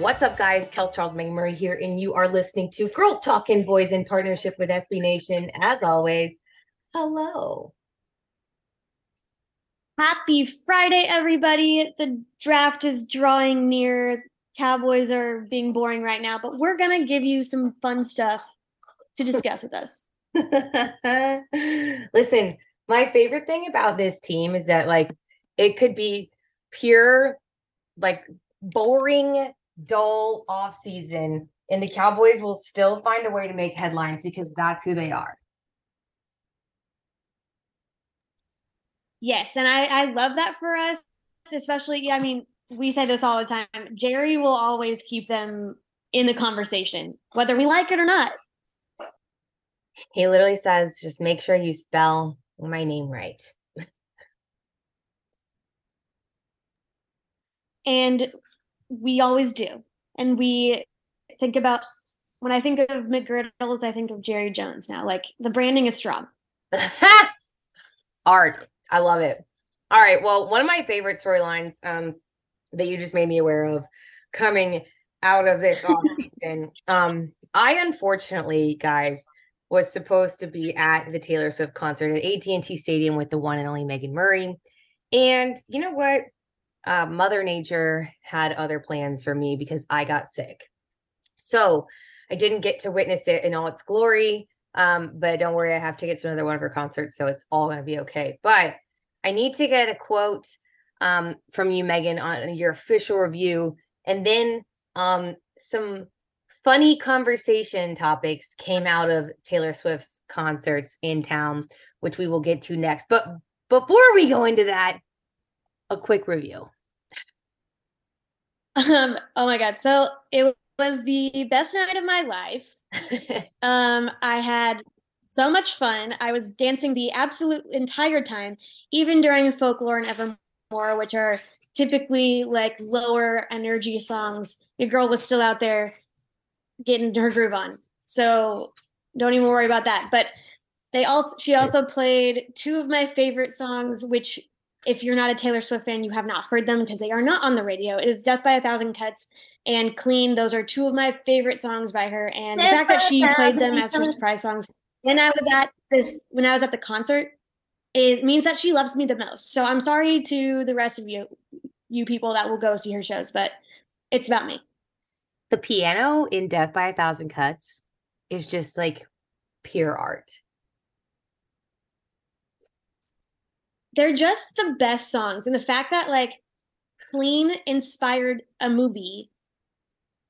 What's up, guys? Kels Charles Megan Murray here, and you are listening to Girls Talking Boys in partnership with SB Nation. As always, hello. Happy Friday, everybody. The draft is drawing near. Cowboys are being boring right now, but we're going to give you some fun stuff to discuss with us. Listen, my favorite thing about this team is that, like, it could be pure, like, boring dull off season and the Cowboys will still find a way to make headlines because that's who they are. Yes, and I I love that for us, especially Yeah, I mean, we say this all the time. Jerry will always keep them in the conversation whether we like it or not. He literally says just make sure you spell my name right. and we always do. And we think about when I think of McGriddles, I think of Jerry Jones now. Like the branding is strong. Art. I love it. All right. Well, one of my favorite storylines um, that you just made me aware of coming out of this off season. um, I unfortunately, guys, was supposed to be at the Taylor Swift concert at AT&T Stadium with the one and only Megan Murray. And you know what? Uh, Mother Nature had other plans for me because I got sick. So I didn't get to witness it in all its glory. Um, but don't worry, I have tickets to another one of her concerts, so it's all going to be okay. But I need to get a quote um, from you, Megan, on your official review, and then um, some funny conversation topics came out of Taylor Swift's concerts in town, which we will get to next. But before we go into that, a quick review. Um, oh my god. So it was the best night of my life. um, I had so much fun. I was dancing the absolute entire time, even during folklore and evermore, which are typically like lower energy songs. Your girl was still out there getting her groove on. So don't even worry about that. But they also she also played two of my favorite songs, which if you're not a Taylor Swift fan, you have not heard them because they are not on the radio. It is Death by a Thousand Cuts and Clean. Those are two of my favorite songs by her. And the fact that she played them as her surprise songs when I was at this when I was at the concert is means that she loves me the most. So I'm sorry to the rest of you you people that will go see her shows, but it's about me. The piano in Death by a Thousand Cuts is just like pure art. They're just the best songs. And the fact that like Clean inspired a movie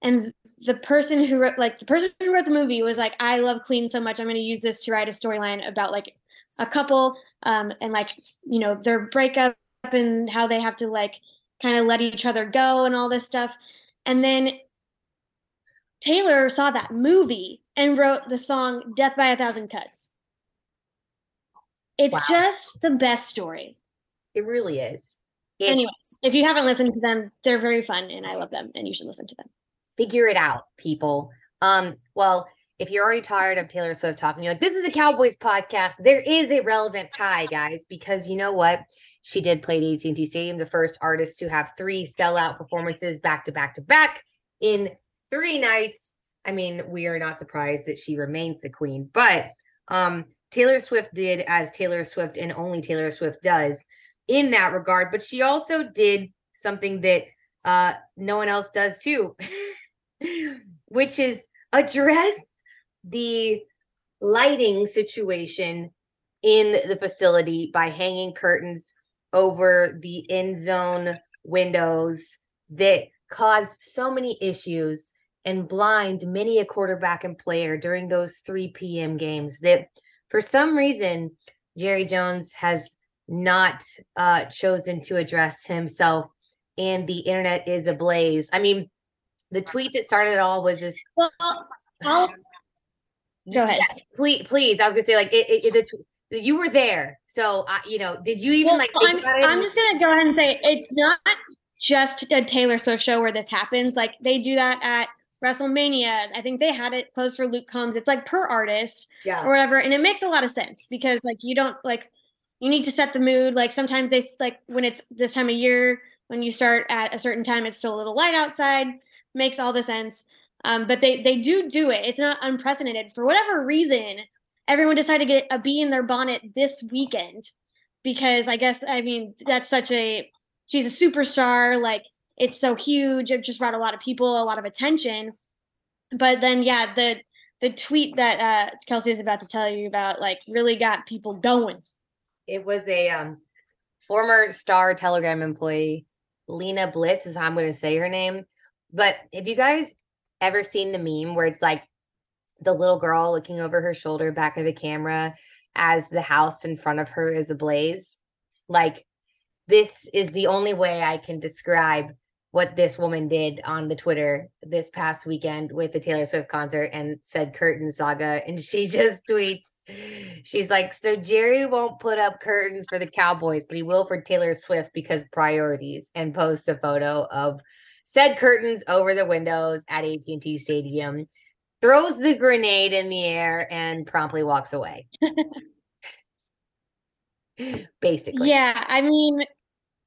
and the person who wrote like the person who wrote the movie was like, I love Clean so much, I'm gonna use this to write a storyline about like a couple um and like you know their breakup and how they have to like kind of let each other go and all this stuff. And then Taylor saw that movie and wrote the song Death by a Thousand Cuts. It's wow. just the best story. It really is. It's, Anyways, if you haven't listened to them, they're very fun and I love them and you should listen to them. Figure it out, people. Um, well, if you're already tired of Taylor Swift talking, you're like, this is a Cowboys podcast. There is a relevant tie, guys, because you know what? She did play at AT&T Stadium, the first artist to have three sellout performances back to back to back in three nights. I mean, we are not surprised that she remains the queen, but um, Taylor Swift did as Taylor Swift and only Taylor Swift does in that regard, but she also did something that uh, no one else does too, which is address the lighting situation in the facility by hanging curtains over the end zone windows that caused so many issues and blind many a quarterback and player during those 3 p.m. games that for some reason Jerry Jones has not uh, chosen to address himself and the internet is ablaze. I mean, the tweet that started it all was this. Well, I'll, go ahead. Yeah, please, please. I was gonna say like it, it, it, you were there, so uh, you know. Did you even well, like? I'm, I'm just gonna go ahead and say it's not just a Taylor Swift show where this happens. Like they do that at WrestleMania. I think they had it closed for Luke Combs. It's like per artist yeah. or whatever. And it makes a lot of sense because like you don't like you need to set the mood. Like sometimes they like when it's this time of year, when you start at a certain time, it's still a little light outside. Makes all the sense. Um, but they they do do it. It's not unprecedented. For whatever reason, everyone decided to get a bee in their bonnet this weekend because I guess I mean that's such a she's a superstar. Like it's so huge. It just brought a lot of people, a lot of attention. But then yeah, the the tweet that uh, Kelsey is about to tell you about like really got people going. It was a um, former Star Telegram employee, Lena Blitz is how I'm going to say her name. But have you guys ever seen the meme where it's like the little girl looking over her shoulder back of the camera as the house in front of her is ablaze? Like this is the only way I can describe what this woman did on the Twitter this past weekend with the Taylor Swift concert and said curtain saga. And she just tweets, she's like, So Jerry won't put up curtains for the Cowboys, but he will for Taylor Swift because priorities and posts a photo of said curtains over the windows at AT&T Stadium, throws the grenade in the air and promptly walks away. Basically. Yeah, I mean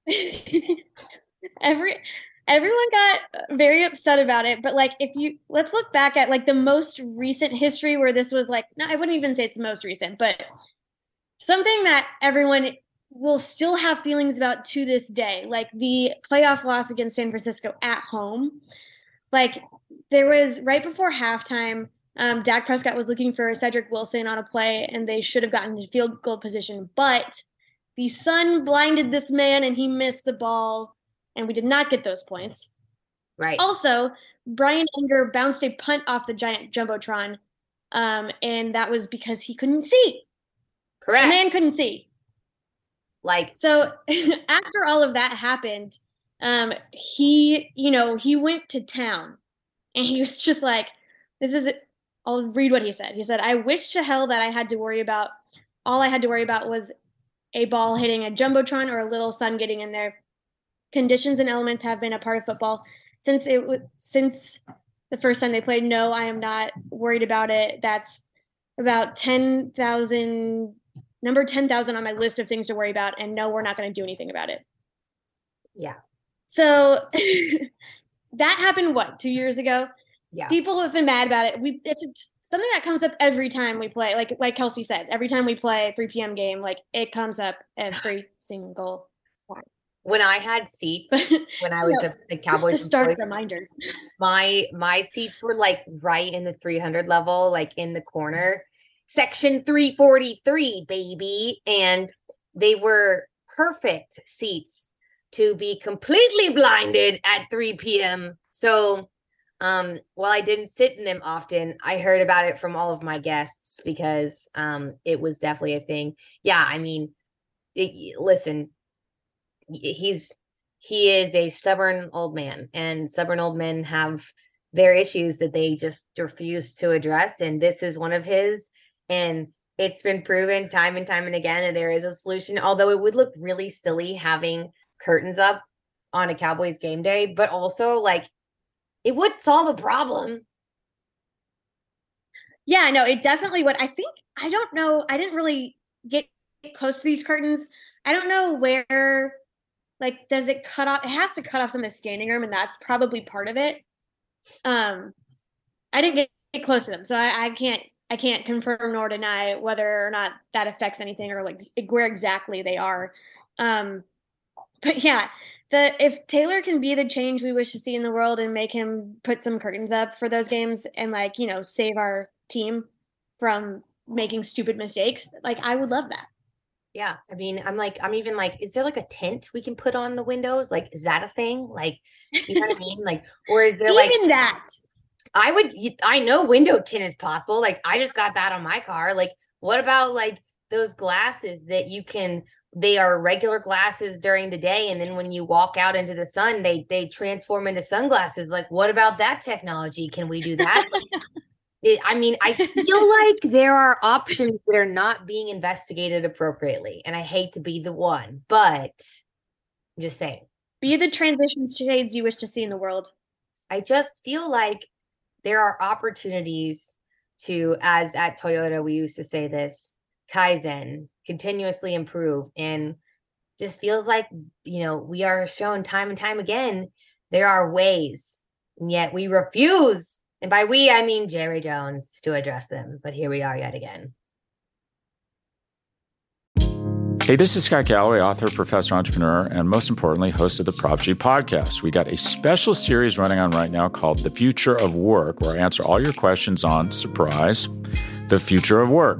every everyone got very upset about it but like if you let's look back at like the most recent history where this was like no i wouldn't even say it's the most recent but something that everyone will still have feelings about to this day like the playoff loss against san francisco at home. Like there was right before halftime um, Dak Prescott was looking for Cedric Wilson on a play, and they should have gotten to field goal position, but the sun blinded this man and he missed the ball, and we did not get those points. Right. Also, Bryan Anger bounced a punt off the giant jumbotron, um, and that was because he couldn't see. Correct. The man couldn't see. Like so, after all of that happened, um, he, you know, he went to town, and he was just like, "This is." I'll read what he said. He said, "I wish to hell that I had to worry about. All I had to worry about was a ball hitting a jumbotron or a little sun getting in there. Conditions and elements have been a part of football since it was since the first time they played. No, I am not worried about it. That's about ten thousand number ten thousand on my list of things to worry about. And no, we're not going to do anything about it. Yeah. So that happened what two years ago. Yeah. People have been mad about it. We it's, it's something that comes up every time we play. Like like Kelsey said, every time we play 3 p.m. game, like it comes up every single time. When I had seats, when I was know, a, a Cowboys, just to start employee, reminder, my my seats were like right in the 300 level, like in the corner, section 343, baby, and they were perfect seats to be completely blinded at 3 p.m. So um, while I didn't sit in them often, I heard about it from all of my guests because um, it was definitely a thing. Yeah, I mean, it, listen, he's he is a stubborn old man, and stubborn old men have their issues that they just refuse to address, and this is one of his. And it's been proven time and time and again that there is a solution. Although it would look really silly having curtains up on a Cowboys game day, but also like it would solve a problem. Yeah, no, it definitely would. I think I don't know. I didn't really get close to these curtains. I don't know where like does it cut off it has to cut off some of the standing room and that's probably part of it. Um I didn't get, close to them, so I, I can't I can't confirm nor deny whether or not that affects anything or like where exactly they are. Um but yeah, the if Taylor can be the change we wish to see in the world and make him put some curtains up for those games and like you know save our team from making stupid mistakes. Like I would love that. Yeah. I mean, I'm like, I'm even like, is there like a tint we can put on the windows? Like, is that a thing? Like, you know what I mean? Like, or is there like even that? I would, I know window tint is possible. Like, I just got that on my car. Like, what about like those glasses that you can they are regular glasses during the day and then when you walk out into the sun they they transform into sunglasses like what about that technology can we do that like, it, i mean i feel like there are options that are not being investigated appropriately and i hate to be the one but i'm just saying. Be the transition shades you wish to see in the world. I just feel like there are opportunities to as at toyota we used to say this kaizen continuously improve and just feels like you know we are shown time and time again there are ways and yet we refuse and by we i mean jerry jones to address them but here we are yet again Hey, this is Scott Galloway, author, professor, entrepreneur, and most importantly, host of the Prop G podcast. We got a special series running on right now called The Future of Work, where I answer all your questions on surprise, the future of work.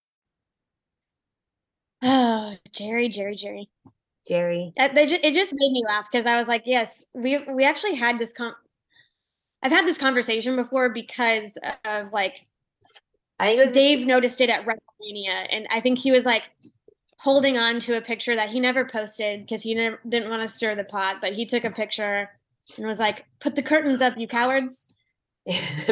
Oh, Jerry, Jerry, Jerry. Jerry. Uh, it just made me laugh because I was like, yes, we we actually had this con. I've had this conversation before because of like, I think it was Dave noticed it at WrestleMania, and I think he was like holding on to a picture that he never posted because he never, didn't want to stir the pot, but he took a picture and was like, "Put the curtains up, you cowards."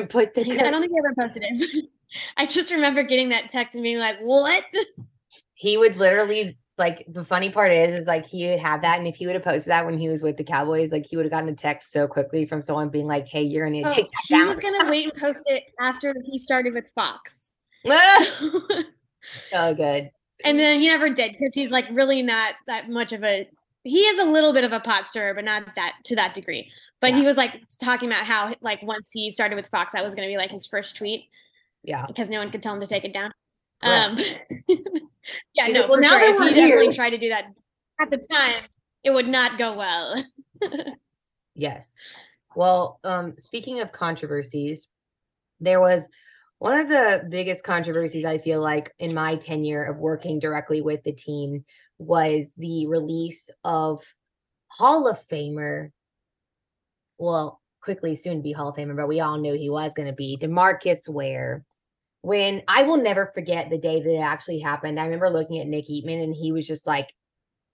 put the I don't think he ever posted it. I just remember getting that text and being like, "What?" he would literally like the funny part is is like he would have that and if he would have posted that when he was with the cowboys like he would have gotten a text so quickly from someone being like hey you're gonna Oh, take that he down. was gonna wait and post it after he started with Fox. so good. And then he never did because he's like really not that much of a he is a little bit of a pot stirrer but not that to that degree. But he was like talking about how like once he started with fox that was to be like his first tweet yeah. because no one could tell him to take it down. Right. um yeah no "Well, for sure if we're he definitely here." tried to do that at the time it would not go well Yes. Well, um, speaking of controversies, there was one of the biggest controversies I feel like in my tenure of working directly with the team was the release of Hall of Famer. Well, quickly soon to be Hall of Famer, but we all knew he was going to be Demarcus Ware. When I will never forget the day that it actually happened, I remember looking at Nick Eatman and he was just like,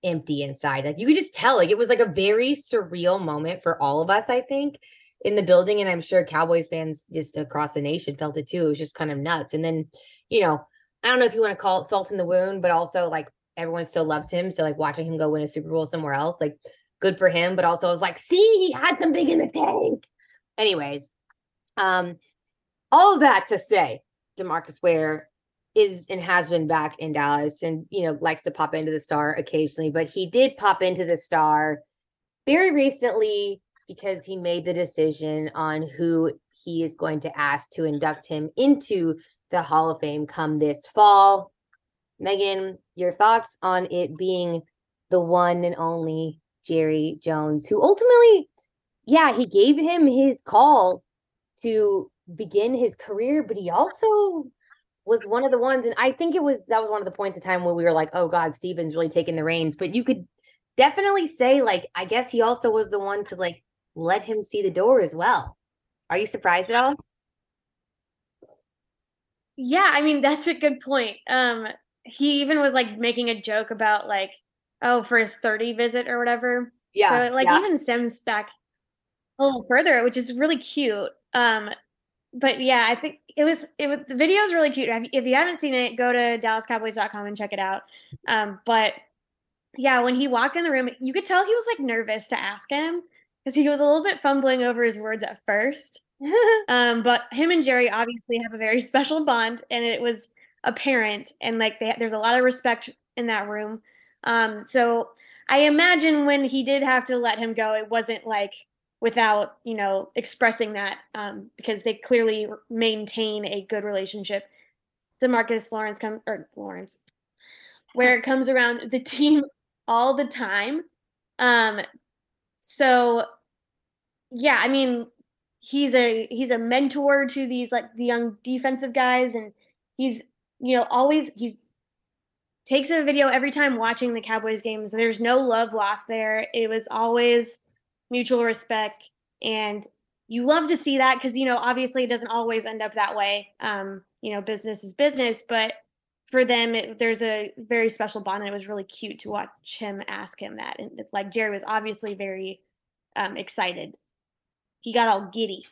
empty inside. Like you could just tell, like it was like a very surreal moment for all of us, I think, in the building. And I'm sure Cowboys fans just across the nation felt it too. It was just kind of nuts. And then, you know, I don't know if you want to call it salt in the wound, but also like everyone still loves him. So like watching him go win a Super Bowl somewhere else, like good for him. But also I was like, see, he had something in the tank. Anyways, um, all that to say, Demarcus Ware is and has been back in Dallas and you know likes to pop into the star occasionally but he did pop into the star very recently because he made the decision on who he is going to ask to induct him into the Hall of Fame come this fall. Megan, your thoughts on it being the one and only Jerry Jones who ultimately yeah, he gave him his call to begin his career but he also was one of the ones, and I think it was that was one of the points of time where we were like, oh God, Stephen's really taking the reins. But you could definitely say, like, I guess he also was the one to like let him see the door as well. Are you surprised at all? yeah i mean that's a good point um he even was like making a joke about like, oh, for his 30 visit or whatever. Yeah. So it like yeah. even stems back a little further, which is really cute. Um, but yeah, I think it was it was the video is really cute. If you haven't seen it, go to DallasCowboys.com and check it out. Um, but yeah, when he walked in the room, you could tell he was like nervous to ask him because he was a little bit fumbling over his words at first. um, but him and Jerry obviously have a very special bond, and it was apparent. And like they, there's a lot of respect in that room. Um, so I imagine when he did have to let him go, it wasn't like without you know expressing that um, because they clearly maintain a good relationship. Demarcus Lawrence come or Lawrence, where it comes around the team all the time. Um, so yeah, I mean, he's a he's a mentor to these like the young defensive guys, and he's you know always he's takes a video every time watching the Cowboys games. There's no love lost there. It was always mutual respect, and you love to see that because you know obviously it doesn't always end up that way. Um, you know, business is business, but for them, it, there's a very special bond, and it was really cute to watch him ask him that. And like Jerry was obviously very um, excited. He got all giddy.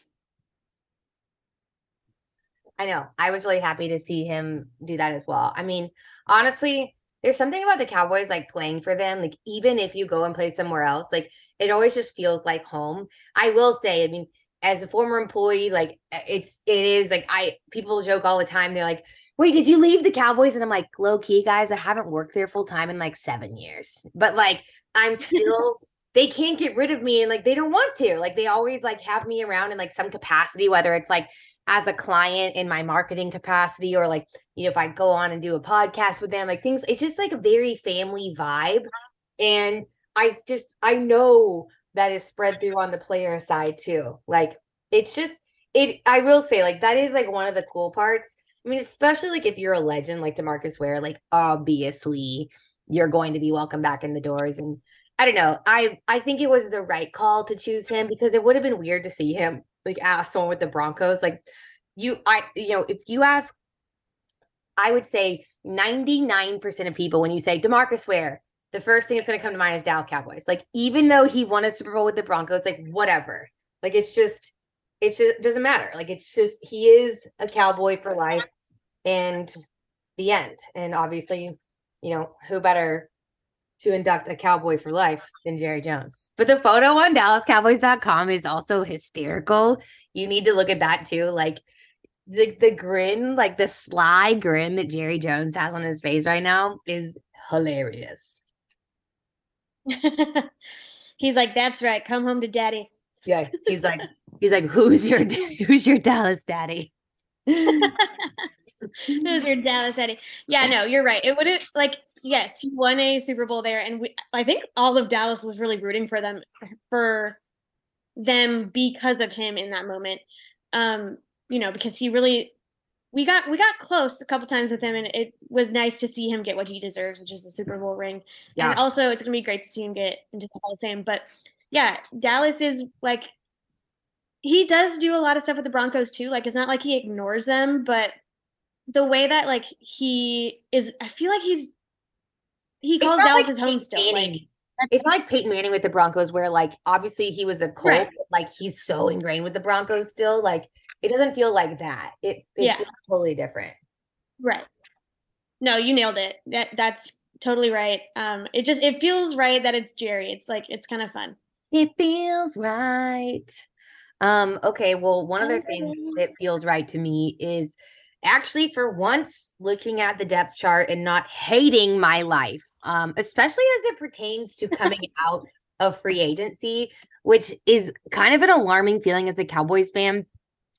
I know. I was really happy to see him do that as well. I mean, honestly, there's something about the Cowboys like playing for them. Like, even if you go and play somewhere else, like it always just feels like home. I will say, I mean, as a former employee, like eh, it's it is like I people joke all the time. They're like, wait, did you leave the Cowboys? And I'm like, low key, guys, I haven't worked there full time in like seven years. But like I'm still they can't get rid of me and like they don't want to. Like they always like have me around in like some capacity, whether it's like as a client in my marketing capacity or like, you know, if I go on and do a podcast with them, like things, it's just like a very family vibe. And I just I know that is spread through on the player side too. Like it's just it I will say like that is like one of the cool parts. I mean, especially like if you're a legend like Demarcus Ware, like obviously you're going to be welcome back in the doors and I don't know. I I think it was the right call to choose him because it would have been weird to see him like ask someone with the Broncos. Like you, I you know, if you ask, I would say 99% of people when you say Demarcus Ware, the first thing that's gonna come to mind is Dallas Cowboys. Like, even though he won a Super Bowl with the Broncos, like whatever. Like it's just it's just it doesn't matter. Like it's just he is a cowboy for life and the end. And obviously, you know, who better to induct a cowboy for life than Jerry Jones. But the photo on DallasCowboys.com is also hysterical. You need to look at that too. Like the the grin, like the sly grin that Jerry Jones has on his face right now is hilarious. he's like, "That's right. Come home to daddy." Yeah, he's like, he's like, "Who's your who's your Dallas daddy?" Who's your Dallas daddy? Yeah, no, you're right. It would have like yes, he won a Super Bowl there, and we, I think all of Dallas was really rooting for them for them because of him in that moment. Um, you know, because he really we got we got close a couple times with him, and it was nice to see him get what he deserves, which is a Super Bowl ring. Yeah. And also, it's gonna be great to see him get into the Hall of Fame. But yeah, Dallas is like he does do a lot of stuff with the Broncos too. Like it's not like he ignores them, but the way that like he is, I feel like he's he calls Dallas like his home still. Like it's like Peyton Manning with the Broncos, where like obviously he was a Colt, right. like he's so ingrained with the Broncos still. Like it doesn't feel like that. It, it yeah. totally different. Right. No, you nailed it. That that's totally right. Um, it just it feels right that it's Jerry. It's like it's kind of fun. It feels right. Um, okay, well, one other thing that feels right to me is actually for once looking at the depth chart and not hating my life um, especially as it pertains to coming out of free agency, which is kind of an alarming feeling as a Cowboys fan.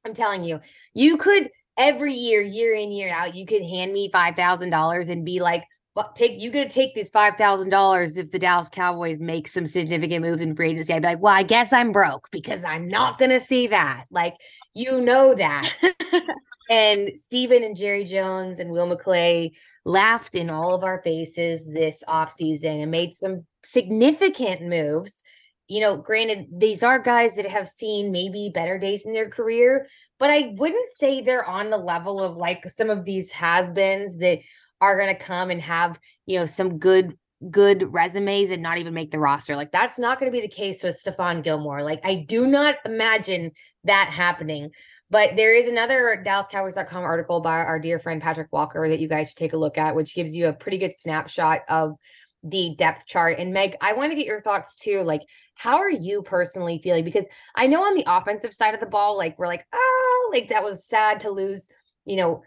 I'm telling you, you could every year, year in, year out, you could hand me five thousand dollars and be like, well, take you gonna take this five thousand dollars if the Dallas Cowboys make some significant moves in free agency. I'd be like, well, I guess I'm broke because I'm not gonna see that. Like, you know that. and Stephen and Jerry Jones and Will McClay laughed in all of our faces this offseason and made some significant moves. You know, granted, these are guys that have seen maybe better days in their career, but I wouldn't say they're on the level of like some of these has beens that are going to come and have, you know, some good good resumes and not even make the roster. Like that's not going to be the case with Stephon Gilmore. Like I do not imagine that happening. But there is another DallasCowboys.com article by our dear friend Patrik Walker that you guys should take a look at, which gives you a pretty good snapshot of the depth chart. And Meg, I want to get your thoughts too. Like, how are you personally feeling? Because I know on the offensive side of the ball, like we're like, oh, like that was sad to lose, you know,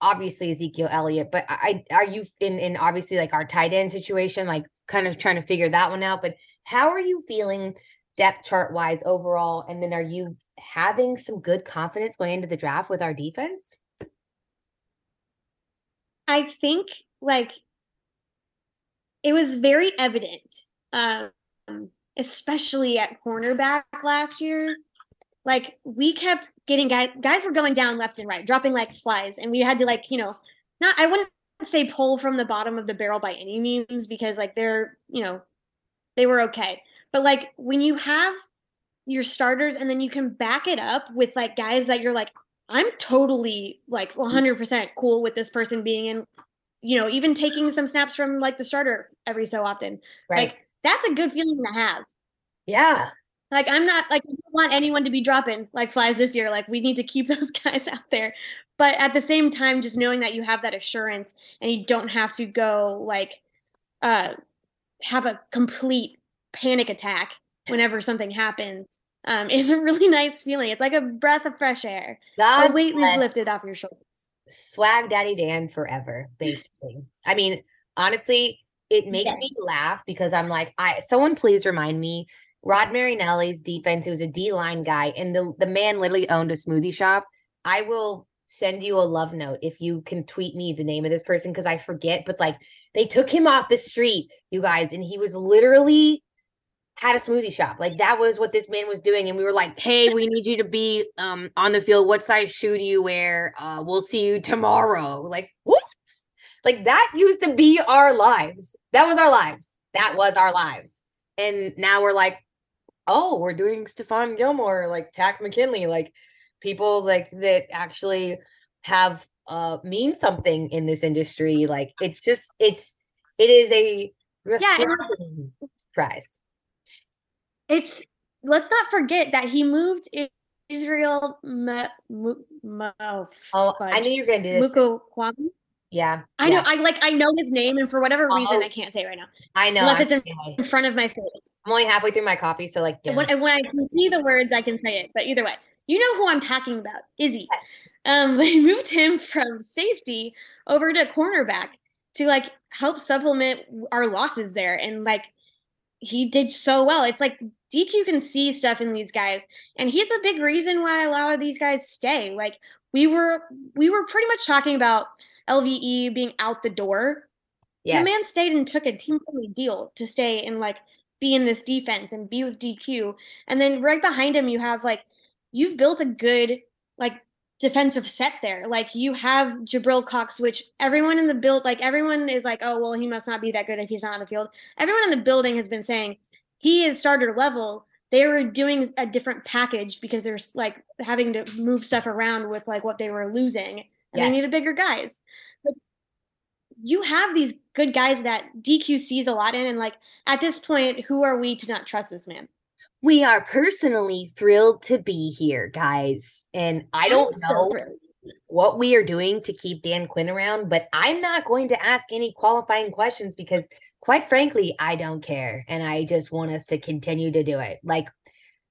obviously Ezekiel Elliott, but I are you in in obviously like our tight end situation, like kind of trying to figure that one out. But how are you feeling depth chart wise overall? And then are you having some good confidence going into the draft with our defense? I think like it was very evident, um, especially at cornerback last year. Like we kept getting guys, guys were going down left and right, dropping like flies, and we had to like you know, not I wouldn't say pull from the bottom of the barrel by any means because like they're you know, they were okay, but like when you have your starters and then you can back it up with like guys that you're like I'm totally like 100% cool with this person being in you know, even taking some snaps from like the starter every so often. Right. Like that's a good feeling to have. Yeah. Like I'm not like I don't want anyone to be dropping like flies this year. Like we need to keep those guys out there. But at the same time, just knowing that you have that assurance and you don't have to go like uh have a complete panic attack whenever something happens um, is a really nice feeling. It's like a breath of fresh air. The weight is lifted off your shoulders swag daddy Dan forever, basically. I mean, honestly, it makes yes. me laugh because I'm like, I someone please remind me. Rod Marinelli's defense, it was a D line guy, and the, the man literally owned a smoothie shop. I will send you a love note if you can tweet me the name of this person because I forget, but like they took him off the street, you guys, and he was literally had a smoothie shop. Like that was what this man was doing. And we were like, hey, we need you to be um on the field. What size shoe do you wear? Uh, we'll see you tomorrow. Like, what? Like that used to be our lives. That was our lives. That was our lives. And now we're like, oh, we're doing Stephon Gilmore, like Takk McKinley, like people like that actually have uh mean something in this industry. Like it's just it's it is a yeah, prize it's let's not forget that he moved Israel. Ma, oh, oh I knew you were gonna do this. Muko Yeah, I yeah. know. I like. I know his name, and for whatever reason, I can't say it right now. I know, unless it's in, in, front of my face. I'm only halfway through my copy, so like. When, when, I can see the words, I can say it. But either way, you know who I'm talking about, Izzy. Um, they moved him from safety over to cornerback to like help supplement our losses there, and like he did so well. It's like DQ can see stuff in these guys, and he's a big reason why a lot of these guys stay. Like we were, we were pretty much talking about LVE being out the door. Yeah, the man stayed and took a team friendly deal to stay and like be in this defense and be with DQ. And then right behind him, you have like you've built a good like defensive set there. Like you have Jabril Cox, which everyone in the build, like everyone is like, oh well, he must not be that good if he's not on the field. Everyone in the building has been saying he is starter level. They were doing a different package because they're like having to move stuff around with like what they were losing, and yes. they needed bigger guys. But you have these good guys that DQ sees a lot in, and like at this point, who are we to not trust this man? We are personally thrilled to be here, guys. And I don't I'm know so what we are doing to keep Dan Quinn around, but I'm not going to ask any qualifying questions because quite frankly, I don't care. And I just want us to continue to do it. Like,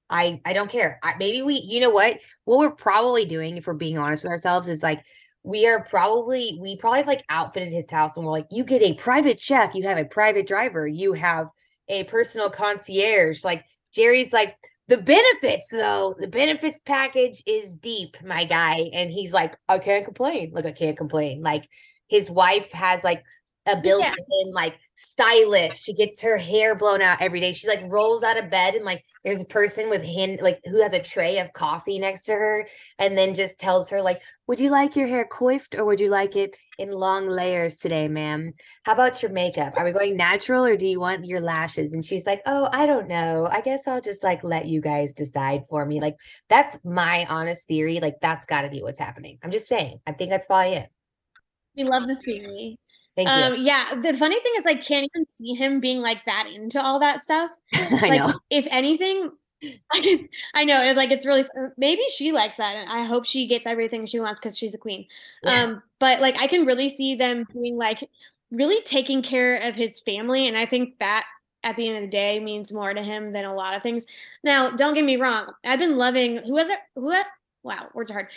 I I don't care. I, maybe we, you know what? What we're probably doing, if we're being honest with ourselves, is like we are probably we probably have like outfitted his house and we're like, you get a private chef, you have a private driver, you have a personal concierge. Like Jerry's like, the benefits though, the benefits package is deep, my guy. And he's like, I can't complain. Like, I can't complain. Like his wife has like a built-in yeah. like stylist. She gets her hair blown out every day. She like rolls out of bed and like there's a person with hand like who has a tray of coffee next to her and then just tells her like, "Would you like your hair coiffed or would you like it in long layers today, ma'am? How about your makeup? Are we going natural or do you want your lashes?" And she's like, "Oh, I don't know. I guess I'll just like let you guys decide for me." Like that's my honest theory. Like that's got to be what's happening. I'm just saying. I think that's probably it. We love the theory. Thank you. Um, yeah. The funny thing is, I can't even see him being like that into all that stuff. I like, know. if anything, I know it's like it's really maybe she likes that, and I hope she gets everything she wants because she's a queen. Yeah. Um, but like I can really see them being like really taking care of his family, and I think that at the end of the day means more to him than a lot of things. Now, don't get me wrong, I've been loving who was it who wow words are hard.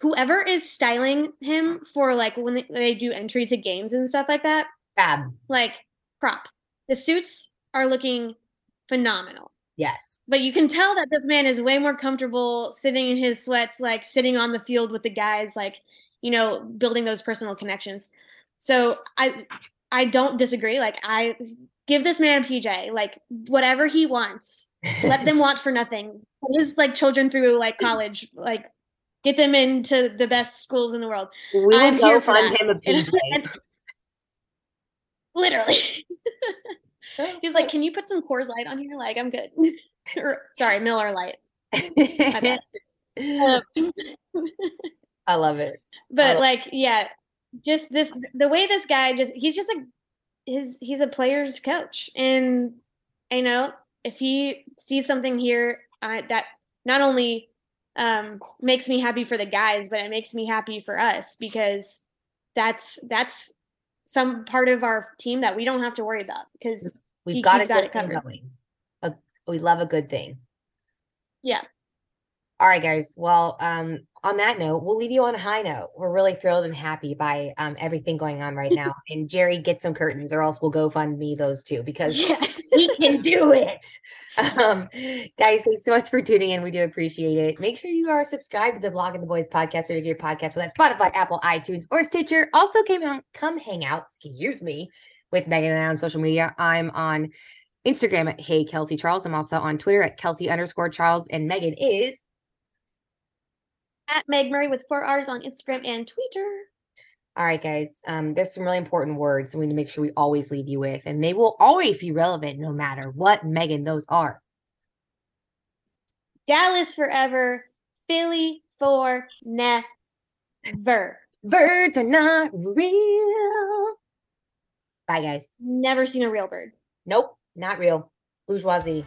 Whoever is styling him for like when they, they do entry to games and stuff like that, Fab. like props. The suits are looking phenomenal Yes. but you can tell that this man is way more comfortable sitting in his sweats like sitting on the field with the guys like you know building those personal connections so i i don't disagree like i give this man a pj like whatever he wants let them want for nothing Put his like children through like college like get them into the best schools in the world. We will I'm go here for him a And- PJ. literally. He's like can you put some Coors light on here? Like i'm good. Or sorry miller light Um, I love it. but love- like yeah just this the way this guy just he's just a his he's a player's coach. And you know if he sees something here uh, that not only um makes me happy for the guys but it makes me happy for us because that's that's some part of our team that we don't have to worry about because We've He- got got good it thing covered. going. A, we love a good thing. Yeah. All right, guys. Well, um, on that note, we'll leave you on a high note. We're really thrilled and happy by um everything going on right now. and Jerry, get some curtains, or else we'll go fund me those two because yeah we can do it. Um, guys, thanks so much for tuning in. We do appreciate it. Make sure you are subscribed to the Blogging the Boys podcast where you get your podcast with Spotify, Apple, iTunes, or Stitcher. Also, came out, come hang out, excuse me, with Megan and I on social media. I'm on Instagram at Hey Kelsey Charles. I'm also on Twitter at Kelsey underscore Charles. And Megan is at meg murray with four r's on instagram and twitter all right, guys. Um, there's some really important words we need to make sure we always leave you with, and they will always be relevant no matter what, Megan, those are. dallas forever philly for never Birds are not real. Bye, guys. Never seen a real bird. Nope, not real. Bourgeoisie.